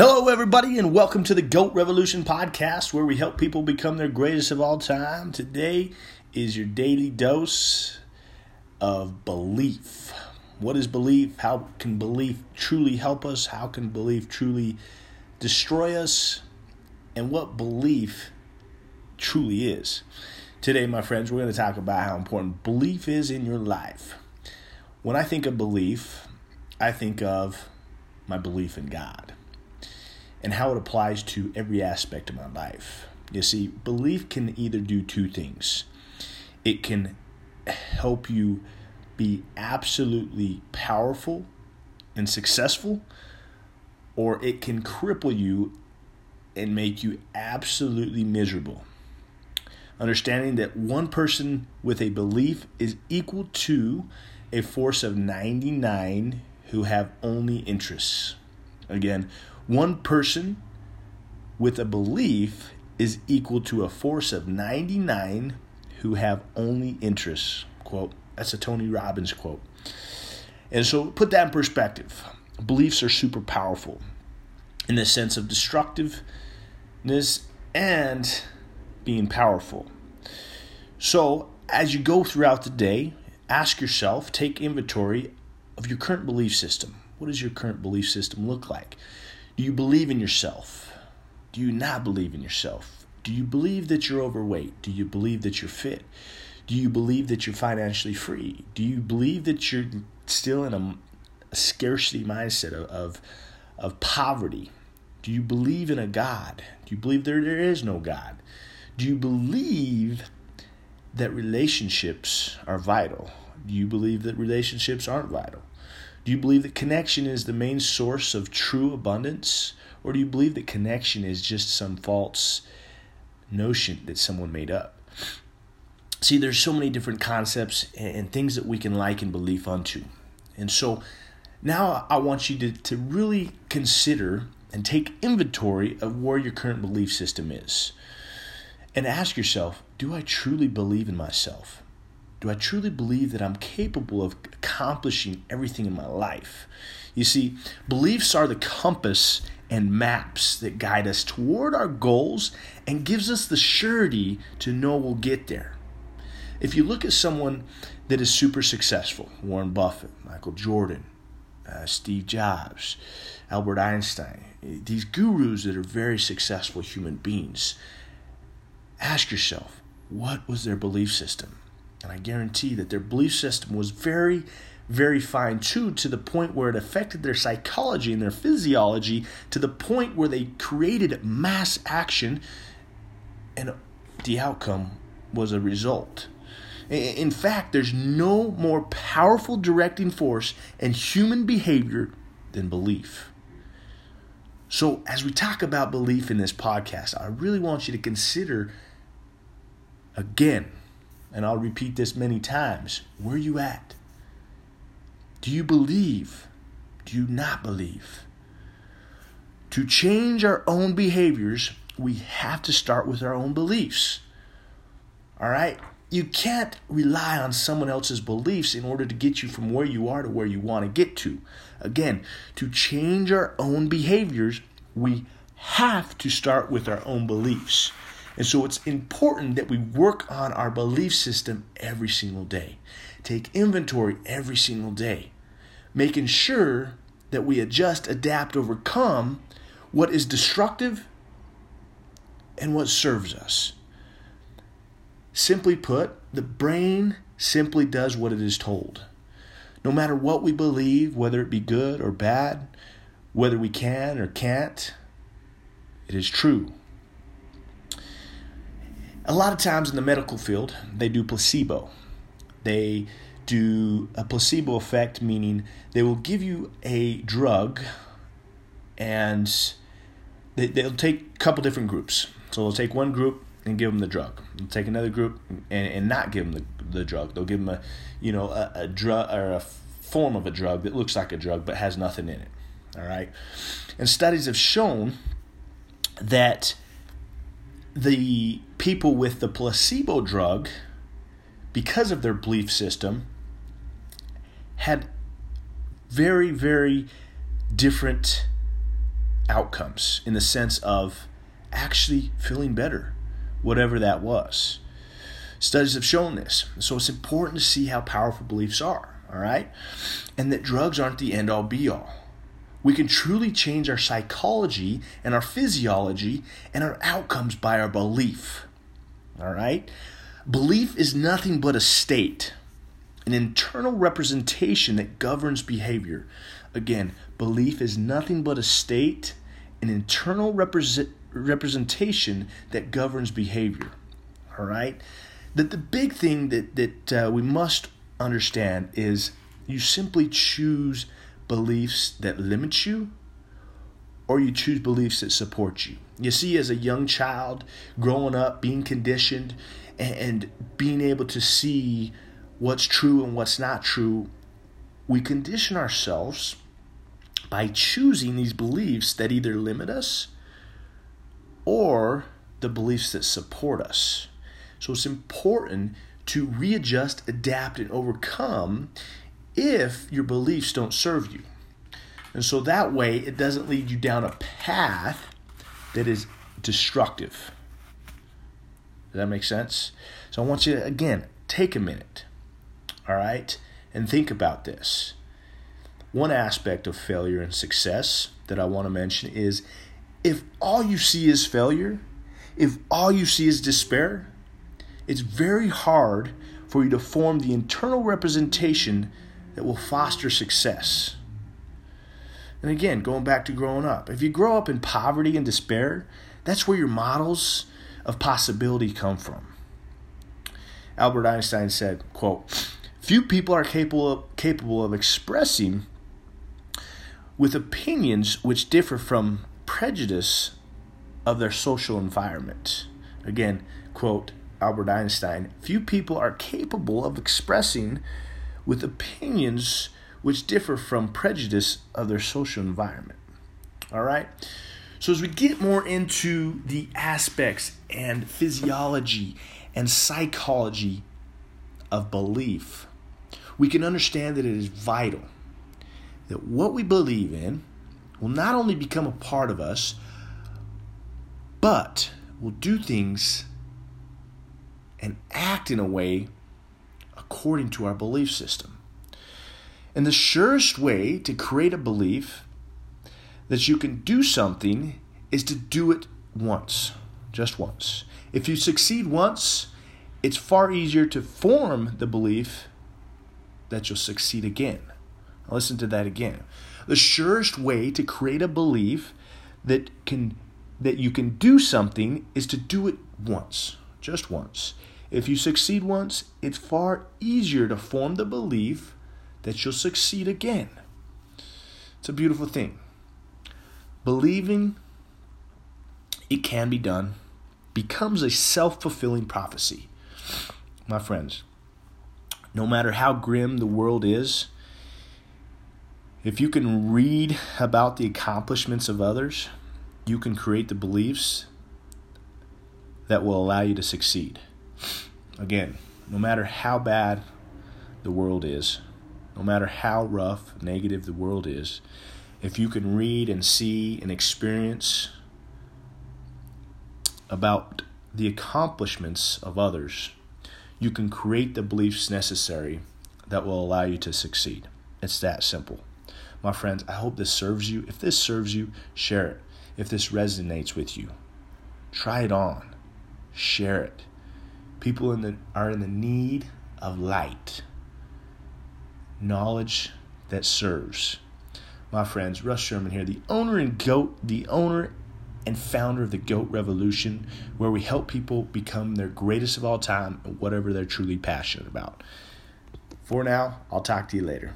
Hello, everybody, and welcome to the GOAT Revolution podcast, where we help people become their greatest of all time. Today is your daily dose of belief. What is belief? How can belief truly help us? How can belief truly destroy us? And what belief truly is. Today, my friends, we're going to talk about how important belief is in your life. When I think of belief, I think of my belief in God and how it applies to every aspect of my life. You see, belief can either do two things it can help you be absolutely powerful and successful, or it can cripple you and make you absolutely miserable. Understanding that one person with a belief is equal to a force of 99 who have only interests. Again, one person with a belief is equal to a force of 99 who have only interests. Quote. That's a Tony Robbins quote. And so put that in perspective. Beliefs are super powerful in the sense of destructiveness and being powerful. So, as you go throughout the day, ask yourself, take inventory of your current belief system. What does your current belief system look like? Do you believe in yourself? Do you not believe in yourself? Do you believe that you're overweight? Do you believe that you're fit? Do you believe that you're financially free? Do you believe that you're still in a, a scarcity mindset of, of, of poverty? Do you believe in a God? Do you believe there, there is no God? Do you believe that relationships are vital? Do you believe that relationships aren't vital? Do you believe that connection is the main source of true abundance? Or do you believe that connection is just some false notion that someone made up? See, there's so many different concepts and things that we can liken belief unto. And so now I want you to, to really consider and take inventory of where your current belief system is. And ask yourself, do I truly believe in myself? Do I truly believe that I'm capable of accomplishing everything in my life? You see, beliefs are the compass and maps that guide us toward our goals and gives us the surety to know we'll get there. If you look at someone that is super successful, Warren Buffett, Michael Jordan, uh, Steve Jobs, Albert Einstein, these gurus that are very successful human beings, ask yourself, what was their belief system? And I guarantee that their belief system was very, very fine tuned to the point where it affected their psychology and their physiology to the point where they created mass action and the outcome was a result. In fact, there's no more powerful directing force in human behavior than belief. So, as we talk about belief in this podcast, I really want you to consider again and I'll repeat this many times where are you at? Do you believe? Do you not believe? To change our own behaviors, we have to start with our own beliefs. All right? You can't rely on someone else's beliefs in order to get you from where you are to where you want to get to. Again, to change our own behaviors, we have to start with our own beliefs. And so it's important that we work on our belief system every single day. Take inventory every single day, making sure that we adjust, adapt, overcome what is destructive and what serves us. Simply put, the brain simply does what it is told. No matter what we believe, whether it be good or bad, whether we can or can't, it is true. A lot of times in the medical field, they do placebo. They do a placebo effect, meaning they will give you a drug and they, they'll take a couple different groups. So they'll take one group and give them the drug. They'll take another group and, and not give them the, the drug. They'll give them a, you know, a, a drug or a form of a drug that looks like a drug but has nothing in it. All right. And studies have shown that the people with the placebo drug, because of their belief system, had very, very different outcomes in the sense of actually feeling better, whatever that was. Studies have shown this. So it's important to see how powerful beliefs are, all right? And that drugs aren't the end all be all. We can truly change our psychology and our physiology and our outcomes by our belief. All right? Belief is nothing but a state, an internal representation that governs behavior. Again, belief is nothing but a state, an internal represent, representation that governs behavior. All right? That the big thing that, that uh, we must understand is you simply choose beliefs that limit you or you choose beliefs that support you. You see, as a young child growing up, being conditioned and, being able to see what's true and what's not true, we condition ourselves by choosing these beliefs that either limit us or the beliefs that support us. So it's important to readjust, adapt, and overcome if your beliefs don't serve you. And so that way, it doesn't lead you down a path that is destructive. Does that make sense? So I want you to, again, take a minute, all right, and think about this. One aspect of failure and success that I want to mention is if all you see is failure, if all you see is despair, it's very hard for you to form the internal representation that will foster success. And again, going back to growing up, if you grow up in poverty and despair, that's where your models of possibility come from. Albert Einstein said, quote, Few people are capable of, capable of expressing with opinions which differ from prejudice of their social environment. Again, quote Albert Einstein, few people are capable of expressing with opinions which differ from prejudice of their social environment. All right? So, as we get more into the aspects and physiology and psychology of belief, we can understand that it is vital that what we believe in will not only become a part of us, but will do things and act in a way according to our belief system. And the surest way to create a belief that you can do something is to do it once, just once. If you succeed once, it's far easier to form the belief that you'll succeed again. Now listen to that again. The surest way to create a belief that can that you can do something is to do it once, just once. If you succeed once, it's far easier to form the belief that you'll succeed again. It's a beautiful thing. Believing it can be done becomes a self fulfilling prophecy. My friends, no matter how grim the world is, if you can read about the accomplishments of others, you can create the beliefs that will allow you to succeed. Again, no matter how bad the world is, no matter how rough, negative the world is, if you can read and see and experience about the accomplishments of others, you can create the beliefs necessary that will allow you to succeed. It's that simple. My friends, I hope this serves you. If this serves you, share it. If this resonates with you, try it on. Share it. People in the, are in the need of light knowledge that serves. My friends, Russ Sherman here, the owner and goat, the owner and founder of the Goat Revolution, where we help people become their greatest of all time, whatever they're truly passionate about. For now, I'll talk to you later.